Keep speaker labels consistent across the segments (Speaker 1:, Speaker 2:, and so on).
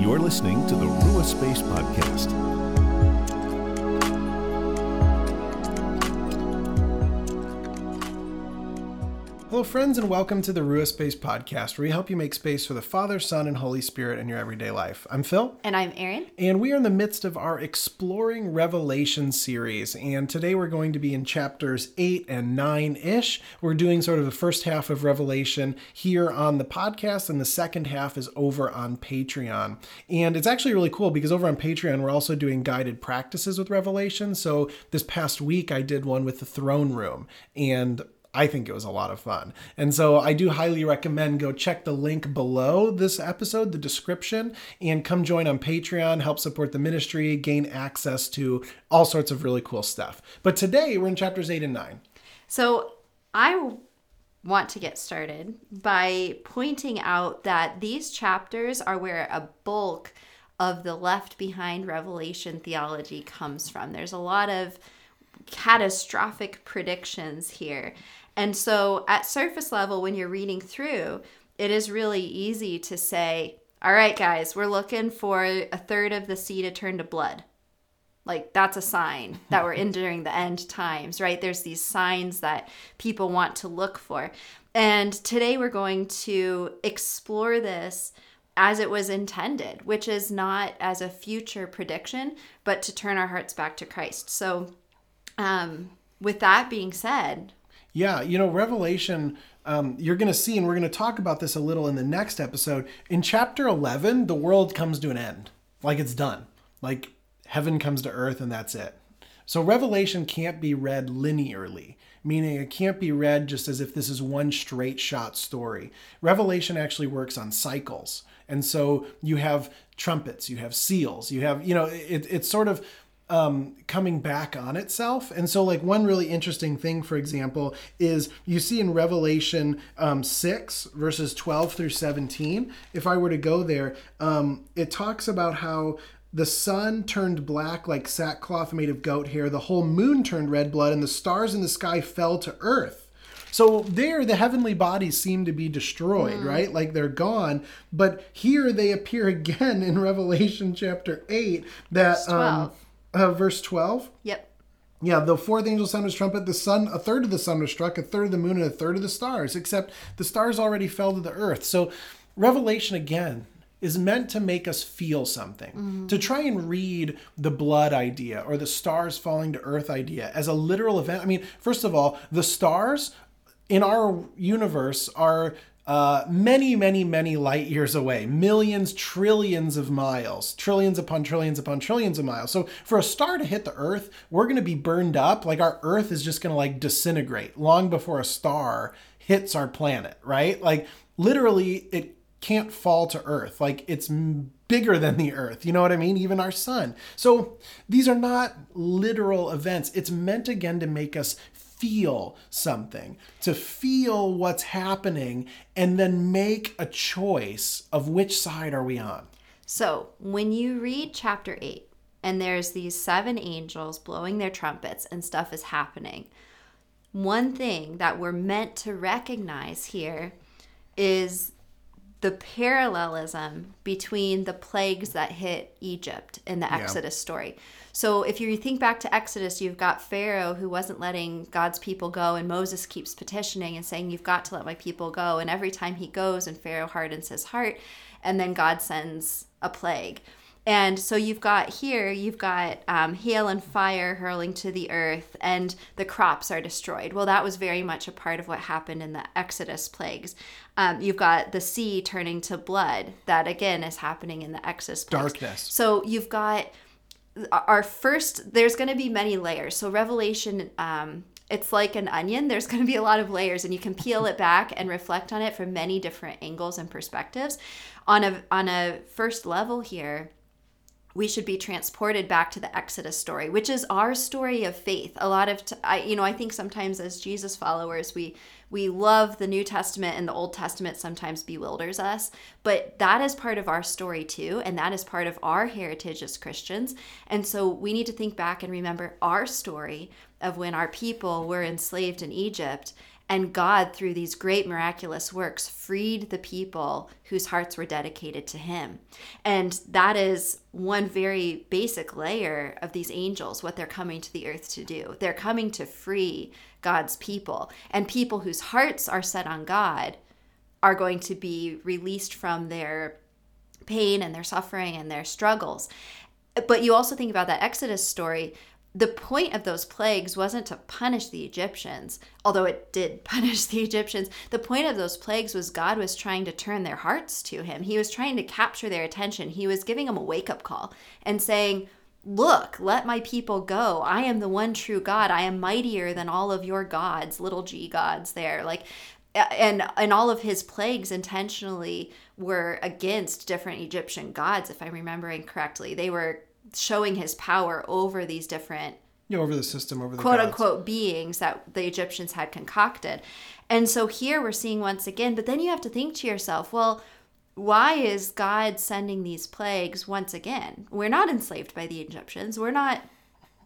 Speaker 1: You're listening to the Rua Space Podcast.
Speaker 2: Hello, friends, and welcome to the Rua Space Podcast, where we help you make space for the Father, Son, and Holy Spirit in your everyday life. I'm Phil.
Speaker 3: And I'm Erin.
Speaker 2: And we are in the midst of our Exploring Revelation series. And today we're going to be in chapters 8 and 9 ish. We're doing sort of the first half of Revelation here on the podcast, and the second half is over on Patreon. And it's actually really cool because over on Patreon, we're also doing guided practices with Revelation. So this past week, I did one with the throne room. And I think it was a lot of fun. And so I do highly recommend go check the link below this episode, the description, and come join on Patreon, help support the ministry, gain access to all sorts of really cool stuff. But today we're in chapters 8 and 9.
Speaker 3: So I want to get started by pointing out that these chapters are where a bulk of the left behind revelation theology comes from. There's a lot of catastrophic predictions here. And so, at surface level, when you're reading through, it is really easy to say, all right, guys, we're looking for a third of the sea to turn to blood. Like, that's a sign that we're entering the end times, right? There's these signs that people want to look for. And today we're going to explore this as it was intended, which is not as a future prediction, but to turn our hearts back to Christ. So, um, with that being said,
Speaker 2: yeah, you know, Revelation, um, you're going to see, and we're going to talk about this a little in the next episode. In chapter 11, the world comes to an end. Like it's done. Like heaven comes to earth, and that's it. So Revelation can't be read linearly, meaning it can't be read just as if this is one straight shot story. Revelation actually works on cycles. And so you have trumpets, you have seals, you have, you know, it, it's sort of um, coming back on itself. And so, like, one really interesting thing, for example, is you see in Revelation um, 6, verses 12 through 17, if I were to go there, um, it talks about how the sun turned black like sackcloth made of goat hair, the whole moon turned red blood, and the stars in the sky fell to earth. So there, the heavenly bodies seem to be destroyed, mm. right? Like they're gone. But here they appear again in Revelation chapter 8 that. Um, uh, verse 12.
Speaker 3: Yep.
Speaker 2: Yeah, the fourth angel sounded his trumpet. The sun, a third of the sun was struck, a third of the moon, and a third of the stars, except the stars already fell to the earth. So, Revelation again is meant to make us feel something. Mm-hmm. To try and read the blood idea or the stars falling to earth idea as a literal event. I mean, first of all, the stars in our universe are uh, many, many, many light years away, millions, trillions of miles, trillions upon trillions upon trillions of miles. So for a star to hit the Earth, we're going to be burned up. Like our Earth is just going to like disintegrate long before a star hits our planet, right? Like literally, it can't fall to Earth. Like it's bigger than the Earth. You know what I mean? Even our sun. So these are not literal events. It's meant again to make us feel something, to feel what's happening, and then make a choice of which side are we on.
Speaker 3: So when you read chapter 8, and there's these seven angels blowing their trumpets and stuff is happening. One thing that we're meant to recognize here is the parallelism between the plagues that hit Egypt in the yeah. Exodus story. So if you think back to Exodus, you've got Pharaoh who wasn't letting God's people go, and Moses keeps petitioning and saying, You've got to let my people go. And every time he goes, and Pharaoh hardens his heart, and then God sends a plague. And so you've got here, you've got um, hail and fire hurling to the earth, and the crops are destroyed. Well, that was very much a part of what happened in the Exodus plagues. Um, you've got the sea turning to blood. That again is happening in the Exodus plagues.
Speaker 2: Darkness.
Speaker 3: So you've got our first there's going to be many layers. So revelation um, it's like an onion. There's going to be a lot of layers and you can peel it back and reflect on it from many different angles and perspectives. On a on a first level here we should be transported back to the Exodus story, which is our story of faith. A lot of, t- I, you know, I think sometimes as Jesus followers, we we love the New Testament and the Old Testament sometimes bewilders us, but that is part of our story too, and that is part of our heritage as Christians. And so we need to think back and remember our story of when our people were enslaved in Egypt And God, through these great miraculous works, freed the people whose hearts were dedicated to Him. And that is one very basic layer of these angels, what they're coming to the earth to do. They're coming to free God's people. And people whose hearts are set on God are going to be released from their pain and their suffering and their struggles. But you also think about that Exodus story the point of those plagues wasn't to punish the Egyptians, although it did punish the Egyptians. The point of those plagues was God was trying to turn their hearts to Him. He was trying to capture their attention. He was giving them a wake up call and saying, Look, let my people go. I am the one true God. I am mightier than all of your gods, little g gods there. Like, and and all of his plagues intentionally were against different Egyptian gods, if I'm remembering correctly. They were showing his power over these different
Speaker 2: yeah, over the system, over the
Speaker 3: quote
Speaker 2: gods.
Speaker 3: unquote beings that the Egyptians had concocted. And so here we're seeing once again, but then you have to think to yourself, well, why is God sending these plagues once again? We're not enslaved by the Egyptians. We're not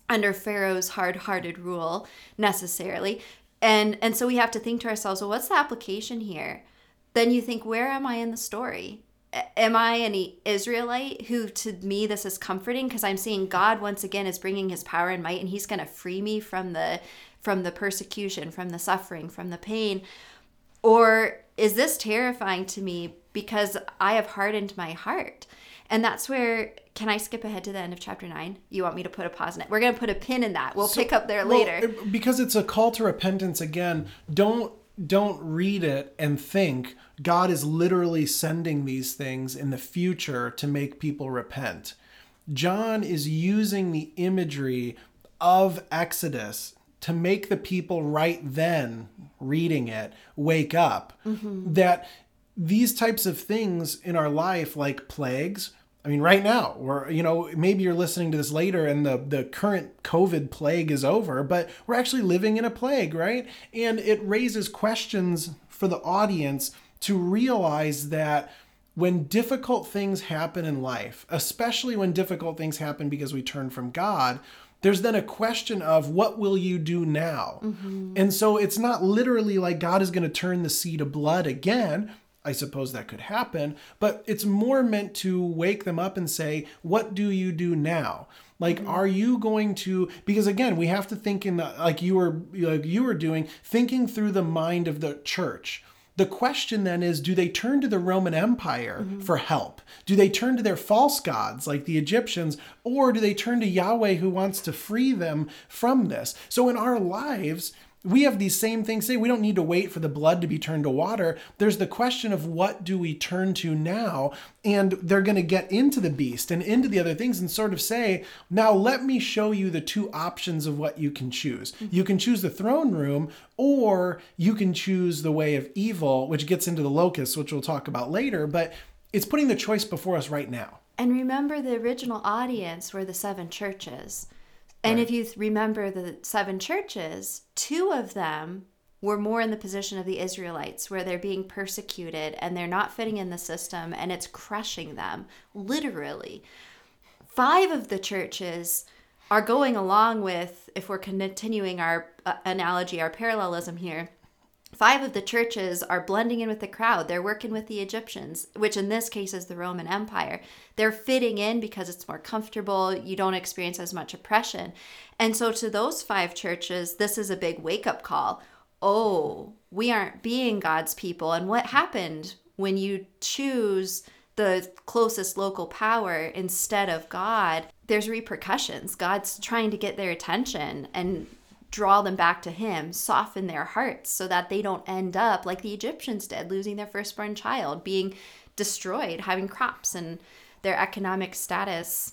Speaker 3: under Pharaoh's hard-hearted rule necessarily. And and so we have to think to ourselves, well, what's the application here? Then you think, where am I in the story? Am I an Israelite who to me this is comforting because I'm seeing God once again is bringing his power and might and he's going to free me from the from the persecution, from the suffering, from the pain? Or is this terrifying to me because I have hardened my heart? And that's where can I skip ahead to the end of chapter 9? You want me to put a pause in it? We're going to put a pin in that. We'll so, pick up there later.
Speaker 2: Well, because it's a call to repentance again. Don't don't read it and think God is literally sending these things in the future to make people repent. John is using the imagery of Exodus to make the people right then reading it wake up mm-hmm. that these types of things in our life like plagues I mean, right now, or you know, maybe you're listening to this later and the, the current COVID plague is over, but we're actually living in a plague, right? And it raises questions for the audience to realize that when difficult things happen in life, especially when difficult things happen because we turn from God, there's then a question of what will you do now? Mm-hmm. And so it's not literally like God is going to turn the sea to blood again. I suppose that could happen, but it's more meant to wake them up and say, what do you do now? Like, mm-hmm. are you going to? Because again, we have to think in the like you were like you were doing, thinking through the mind of the church. The question then is do they turn to the Roman Empire mm-hmm. for help? Do they turn to their false gods like the Egyptians? Or do they turn to Yahweh who wants to free them from this? So in our lives, we have these same things. Say we don't need to wait for the blood to be turned to water. There's the question of what do we turn to now? And they're going to get into the beast and into the other things and sort of say now let me show you the two options of what you can choose. You can choose the throne room or you can choose the way of evil which gets into the locusts which we'll talk about later but it's putting the choice before us right now.
Speaker 3: And remember the original audience were the seven churches and right. if you remember the seven churches, two of them were more in the position of the Israelites, where they're being persecuted and they're not fitting in the system and it's crushing them, literally. Five of the churches are going along with, if we're continuing our uh, analogy, our parallelism here, Five of the churches are blending in with the crowd. They're working with the Egyptians, which in this case is the Roman Empire. They're fitting in because it's more comfortable. You don't experience as much oppression. And so, to those five churches, this is a big wake up call. Oh, we aren't being God's people. And what happened when you choose the closest local power instead of God? There's repercussions. God's trying to get their attention. And draw them back to him, soften their hearts so that they don't end up like the Egyptians did, losing their firstborn child, being destroyed, having crops and their economic status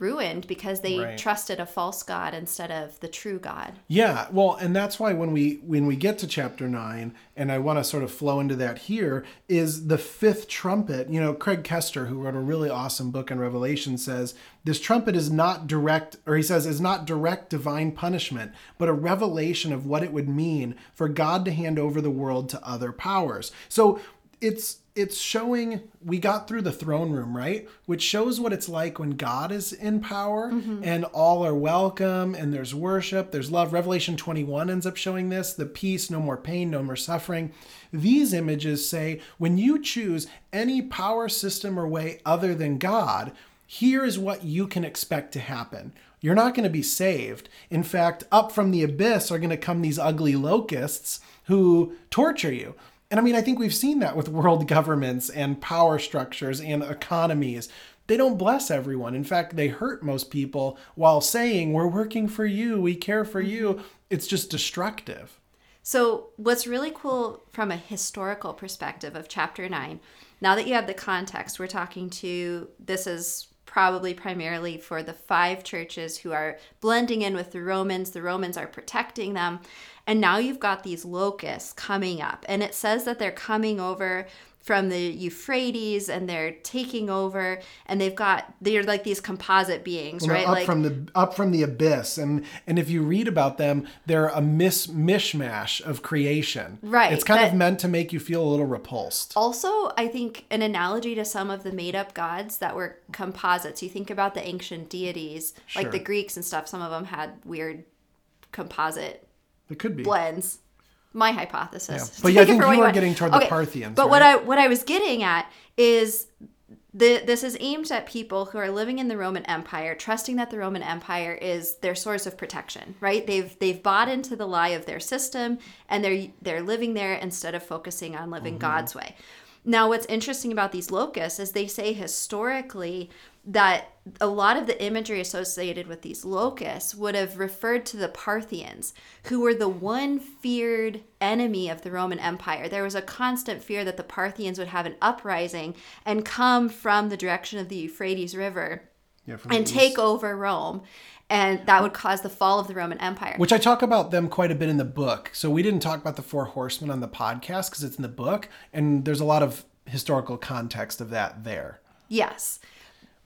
Speaker 3: ruined because they right. trusted a false god instead of the true god.
Speaker 2: Yeah, well, and that's why when we when we get to chapter 9 and I want to sort of flow into that here is the fifth trumpet. You know, Craig Koester who wrote a really awesome book on Revelation says this trumpet is not direct or he says is not direct divine punishment, but a revelation of what it would mean for God to hand over the world to other powers. So it's it's showing we got through the throne room right? Which shows what it's like when god is in power mm-hmm. and all are welcome and there's worship there's love. Revelation 21 ends up showing this the peace no more pain no more suffering. These images say when you choose any power system or way other than god here is what you can expect to happen. You're not going to be saved. In fact up from the abyss are going to come these ugly locusts who torture you and I mean, I think we've seen that with world governments and power structures and economies. They don't bless everyone. In fact, they hurt most people while saying, We're working for you, we care for you. Mm-hmm. It's just destructive.
Speaker 3: So, what's really cool from a historical perspective of chapter 9, now that you have the context, we're talking to this is probably primarily for the five churches who are blending in with the Romans. The Romans are protecting them. And now you've got these locusts coming up. And it says that they're coming over from the Euphrates and they're taking over and they've got they're like these composite beings,
Speaker 2: They're
Speaker 3: right?
Speaker 2: up
Speaker 3: like
Speaker 2: from the up from the abyss, and and if you read about them, they're a mis mishmash of creation.
Speaker 3: Right,
Speaker 2: It's kind of meant to make you feel a little repulsed.
Speaker 3: Also, I think an analogy to some of the made up gods that were composites. You think about the ancient deities, like the Greeks and stuff, some of them had weird composite
Speaker 2: It could be.
Speaker 3: blends. My hypothesis.
Speaker 2: But yeah, I think you were getting toward the Parthians,
Speaker 3: But what? I what I was getting at is the, this is aimed at people who are living in the Roman Empire, trusting that the Roman Empire is their source of protection, right? They've they've bought into the lie of their system and they're they're living there instead of focusing on living mm-hmm. God's way. Now, what's interesting about these locusts is they say historically that a lot of the imagery associated with these locusts would have referred to the Parthians, who were the one feared enemy of the Roman Empire. There was a constant fear that the Parthians would have an uprising and come from the direction of the Euphrates River
Speaker 2: Yeah,
Speaker 3: and take over Rome. And that would cause the fall of the Roman Empire.
Speaker 2: Which I talk about them quite a bit in the book. So we didn't talk about the four horsemen on the podcast because it's in the book, and there's a lot of historical context of that there.
Speaker 3: Yes.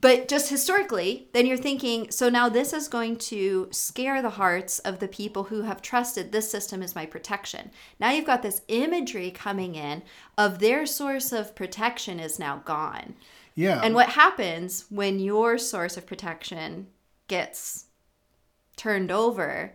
Speaker 3: But just historically, then you're thinking, so now this is going to scare the hearts of the people who have trusted this system is my protection. Now you've got this imagery coming in of their source of protection is now gone.
Speaker 2: Yeah.
Speaker 3: And what happens when your source of protection gets turned over,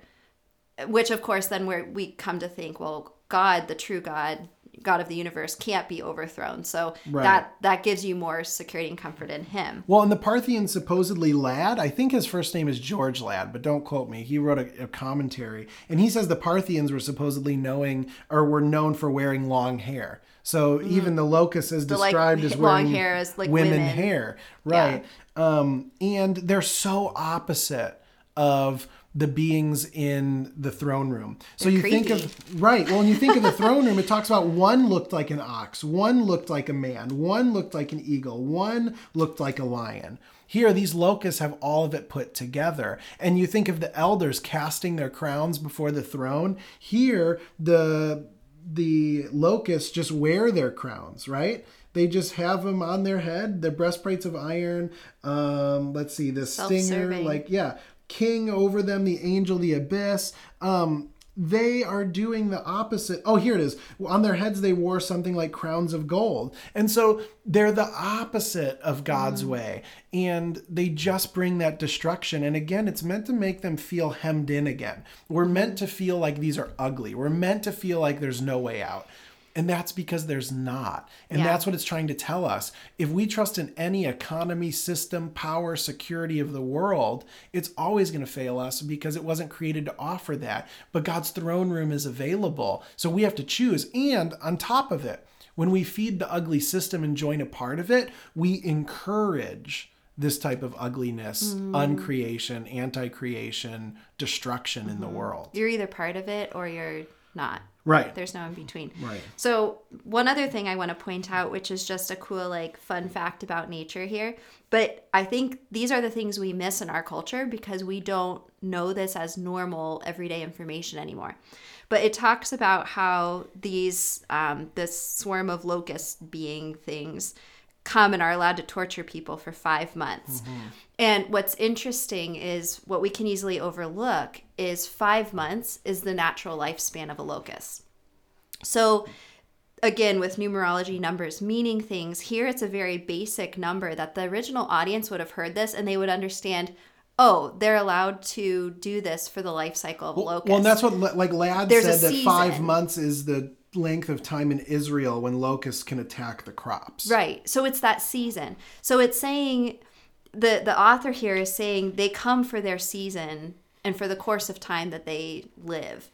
Speaker 3: which of course then where we come to think, well, God, the true God, God of the universe can't be overthrown. So
Speaker 2: Right.
Speaker 3: that that gives you more security and comfort in him.
Speaker 2: Well, and the Parthian supposedly Ladd, I think his first name is George Ladd, but don't quote me. He wrote a, a commentary, and he says the Parthians were supposedly knowing or were known for wearing long hair. So even the locust is
Speaker 3: Mm-hmm. like,
Speaker 2: described as
Speaker 3: long
Speaker 2: wearing
Speaker 3: hair as, like,
Speaker 2: women,
Speaker 3: women.
Speaker 2: hair, right? Um, and they're so opposite of the beings in the throne room. So
Speaker 3: They're
Speaker 2: you think of right. Well, when you think of the throne room, it talks about one looked like an ox, one looked like a man, one looked like an eagle, one looked like a lion. Here, these locusts have all of it put together. And you think of the elders casting their crowns before the throne. Here, the the locusts just wear their crowns, right? They just have them on their head, their breastplates of iron. Um, let's see, the stinger, like yeah, king over them, the angel, the abyss. Um, they are doing the opposite. Oh, here it is. On their heads, they wore something like crowns of gold. And so they're the opposite of God's way. And they just bring that destruction. And again, it's meant to make them feel hemmed in again. We're meant to feel like these are ugly. We're meant to feel like there's no way out. And that's because there's not. And
Speaker 3: Yeah.
Speaker 2: that's what it's trying to tell us. If we trust in any economy, system, power, security of the world, it's always going to fail us because it wasn't created to offer that. But God's throne room is available. So we have to choose. And on top of it, when we feed the ugly system and join a part of it, we encourage this type of ugliness, mm. uncreation, anti creation, destruction in the mm-hmm. world.
Speaker 3: You're either part of it or you're not.
Speaker 2: Right.
Speaker 3: There's no in between.
Speaker 2: Right.
Speaker 3: So, one other thing I want to point out, which is just a cool, like, fun fact about nature here, but I think these are the things we miss in our culture because we don't know this as normal, everyday information anymore. But it talks about how these, um, this swarm of locust being things come and are allowed to torture people for five months. Mm-hmm. And what's interesting is what we can easily overlook is five months is the natural lifespan of a locust. So again with numerology numbers meaning things here it's a very basic number that the original audience would have heard this and they would understand oh they're allowed to do this for the life cycle of a locust
Speaker 2: Well, and that's what like Ladd
Speaker 3: There's
Speaker 2: said that five months is the length of time in Israel when locusts can attack the crops.
Speaker 3: Right. So it's that season. So it's saying the the author here is saying they come for their season and for the course of time that they live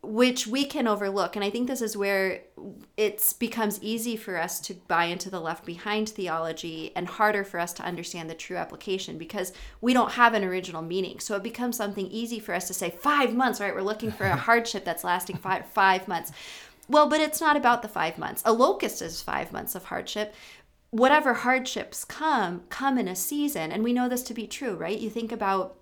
Speaker 3: which we can overlook and i think this is where it becomes easy for us to buy into the left behind theology and harder for us to understand the true application because we don't have an original meaning so it becomes something easy for us to say five months right we're looking for a hardship that's lasting five, five months well but it's not about the five months. A locust is five months of hardship. Whatever hardships come come in a season. And we know this to be true right? You think about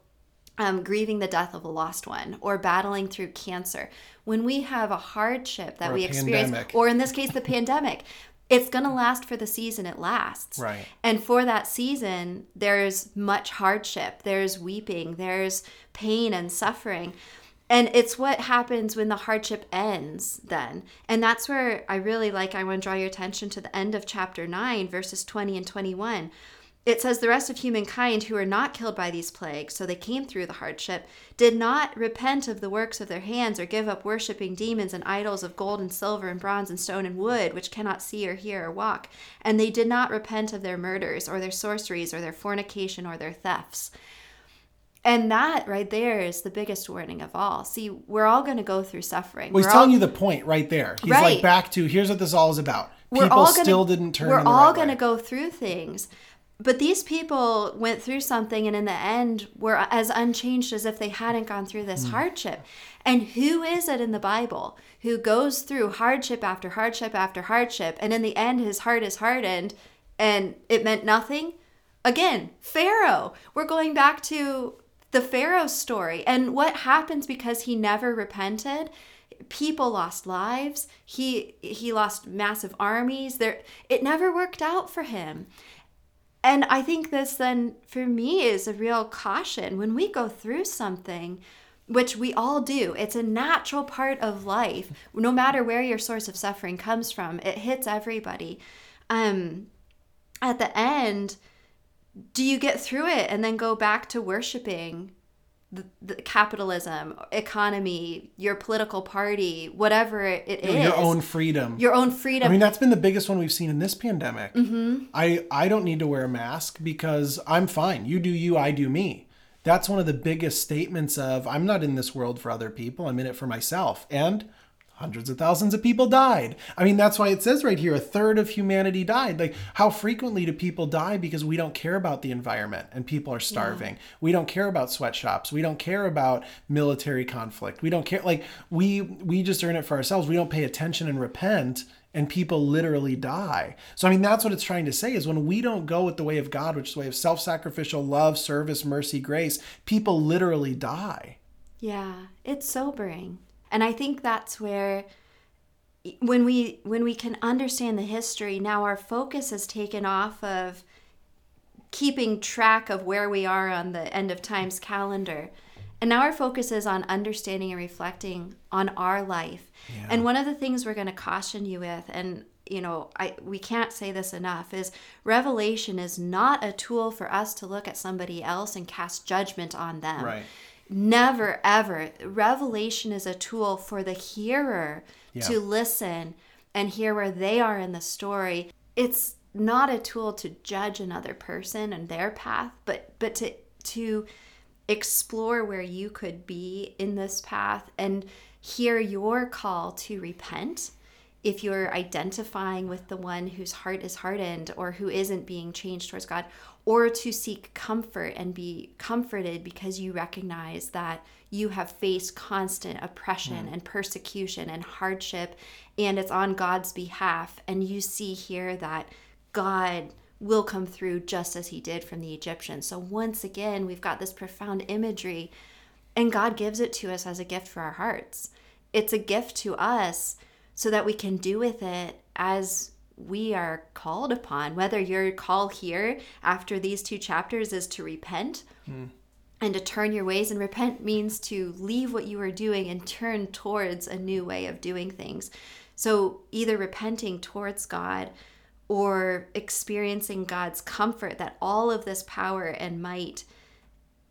Speaker 3: um, grieving the death of a lost one or battling through cancer. When we have a hardship that
Speaker 2: a
Speaker 3: we experience
Speaker 2: pandemic.
Speaker 3: or in this case the pandemic it's going to last for the season it lasts.
Speaker 2: Right.
Speaker 3: and for that season there's much hardship there's weeping there's pain and suffering and it's what happens when the hardship ends then and that's where i really like i want to draw your attention to the end of chapter 9 verses 20 and 21 it says the rest of humankind who were not killed by these plagues, so they came through the hardship, did not repent of the works of their hands or give up worshiping demons and idols of gold and silver and bronze and stone and wood, which cannot see or hear or walk. And they did not repent of their murders or their sorceries or their fornication or their thefts. And that right there is the biggest warning of all. See, we're all going to go through suffering.
Speaker 2: Well, he's
Speaker 3: We're
Speaker 2: telling
Speaker 3: all-
Speaker 2: you the point right there. He's
Speaker 3: Right.
Speaker 2: like back to here's what this all is about.
Speaker 3: we're
Speaker 2: People
Speaker 3: all gonna,
Speaker 2: still didn't turn. Around. We're
Speaker 3: all
Speaker 2: right
Speaker 3: going to go through things, but these people went through something, and in the end, were as unchanged as if they hadn't gone through this hmm. hardship. And who is it in the Bible who goes through hardship after hardship after hardship, and in the end, his heart is hardened, and it meant nothing? Again, Pharaoh. We're going back to the Pharaoh story and what happens because he never repented. People lost lives. He he lost massive armies. There it never worked out for him. And i think this then for me is a real caution. When we go through something which we all do it's a natural part of life. No matter where your source of suffering comes from it hits everybody. Um at the end do you get through it and then go back to worshiping the, the capitalism, economy, your political party, whatever it is,
Speaker 2: your own freedom.
Speaker 3: your own freedom?
Speaker 2: I mean, that's been the biggest one we've seen in this pandemic. Mm-hmm. I I don't need to wear a mask because I'm fine. You do you, I do me. That's one of the biggest statements of I'm not in this world for other people. I'm in it for myself. And hundreds of thousands of people died. I mean, that's why it says right here a third of humanity died. Like, how frequently do people die because we don't care about the environment and people are starving? We don't care about sweatshops. We don't care about military conflict. We don't care. Like, we we just earn it for ourselves. We don't pay attention and repent. And people literally die. So, I mean, that's what it's trying to say is when we don't go with the way of God, which is the way of self sacrificial love, service, mercy, grace, people literally die.
Speaker 3: Yeah, it's sobering. And I think that's where when we when we can understand the history, now our focus is taken off of keeping track of where we are on the end of times calendar. And now our focus is on understanding and reflecting on our life. And one of the things we're going to caution you with and you know, I we can't say this enough is revelation is not a tool for us to look at somebody else and cast judgment on them.
Speaker 2: Right.
Speaker 3: Never ever. Revelation is a tool for the hearer
Speaker 2: Yeah.
Speaker 3: to listen and hear where they are in the story. It's not a tool to judge another person and their path, but but to to explore where you could be in this path and hear your call to repent if you're identifying with the one whose heart is hardened or who isn't being changed towards God, or to seek comfort and be comforted because you recognize that you have faced constant oppression hmm. and persecution and hardship, and it's on God's behalf. And you see here that God will come through just as he did from the Egyptians. So, once again, we've got this profound imagery, and God gives it to us as a gift for our hearts. It's a gift to us so that we can do with it as we are called upon. Whether your call here after these two chapters is to repent hmm. and to turn your ways, and repent means to leave what you are doing and turn towards a new way of doing things. So either repenting towards God or experiencing God's comfort that all of this power and might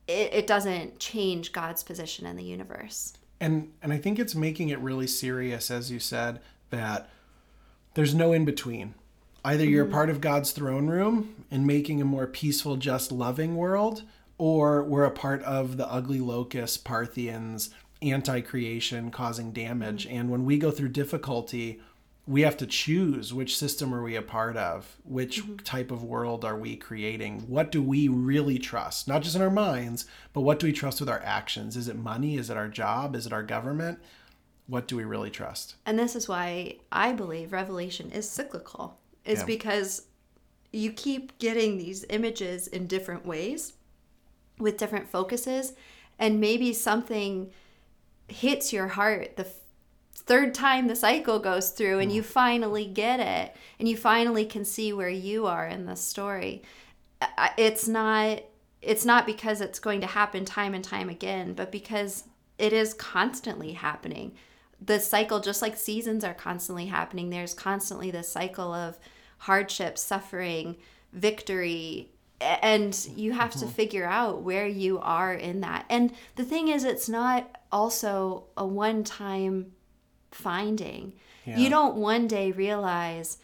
Speaker 3: it, it doesn't change God's position in the universe.
Speaker 2: And and I think it's making it really serious as you said that there's no in between. Either you're mm-hmm. part of God's throne room and making a more peaceful, just, loving world, or we're a part of the ugly locust, Parthians, anti creation causing damage. Mm-hmm. And when we go through difficulty, we have to choose which system are we a part of which mm-hmm. type of world are we creating? What do we really trust? Not just in our minds but what do we trust with our actions? Is it money? Is it our job? Is it our government? What do we really trust?
Speaker 3: And this is why I believe Revelation is cyclical. Is
Speaker 2: Yeah.
Speaker 3: because you keep getting these images in different ways with different focuses and maybe something hits your heart the third time the cycle goes through and you mm. finally get it and you finally can see where you are in the story it's not it's not because it's going to happen time and time again but because it is constantly happening. The cycle just like seasons are constantly happening there's constantly this cycle of hardship suffering victory and you have to mm-hmm. figure out where you are in that. And the thing is it's not also a one time finding.
Speaker 2: Yeah.
Speaker 3: you don't one day realize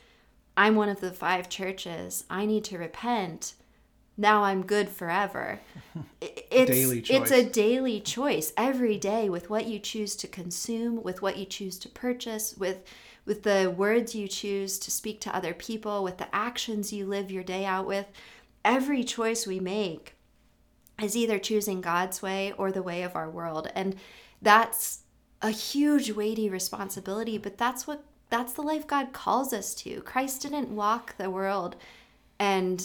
Speaker 3: i'm one of the five churches. I need to repent. Now i'm good forever. It's
Speaker 2: Daily
Speaker 3: it's a daily choice every day with what you choose to consume with what you choose to purchase with with the words you choose to speak to other people with the actions you live your day out with. Every choice we make is either choosing God's way or the way of our world. And that's a huge weighty responsibility, but that's what that's the life God calls us to. Christ didn't walk the world and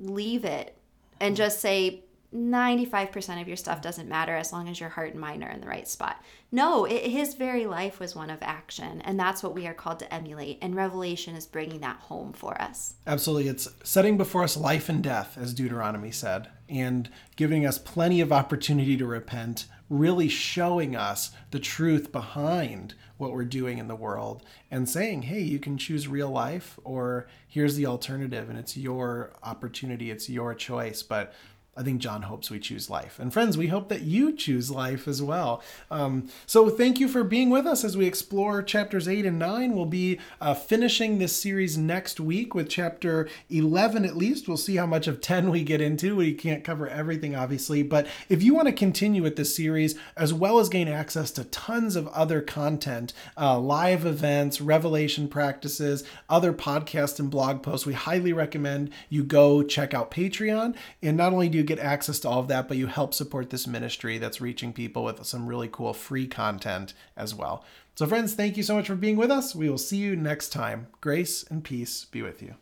Speaker 3: leave it and just say 95% of your stuff doesn't matter as long as your heart and mind are in the right spot. No, it, his very life was one of action, and that's what we are called to emulate. And Revelation is bringing that home for us.
Speaker 2: Absolutely. It's setting before us life and death, as Deuteronomy said, and giving us plenty of opportunity to repent, really showing us the truth behind what we're doing in the world and saying, hey, you can choose real life, or here's the alternative, and it's your opportunity, it's your choice. But I think John hopes we choose life. And friends, we hope that you choose life as well. Um, so thank you for being with us as we explore chapters 8 and 9. We'll be uh, finishing this series next week with chapter 11 at least. We'll see how much of 10 we get into. We can't cover everything, obviously. But if you want to continue with this series, as well as gain access to tons of other content, uh, live events, revelation practices, other podcasts and blog posts, we highly recommend you go check out Patreon. And not only do you get access to all of that, but you help support this ministry that's reaching people with some really cool free content as well. So, friends, thank you so much for being with us. We will see you next time. Grace and peace be with you.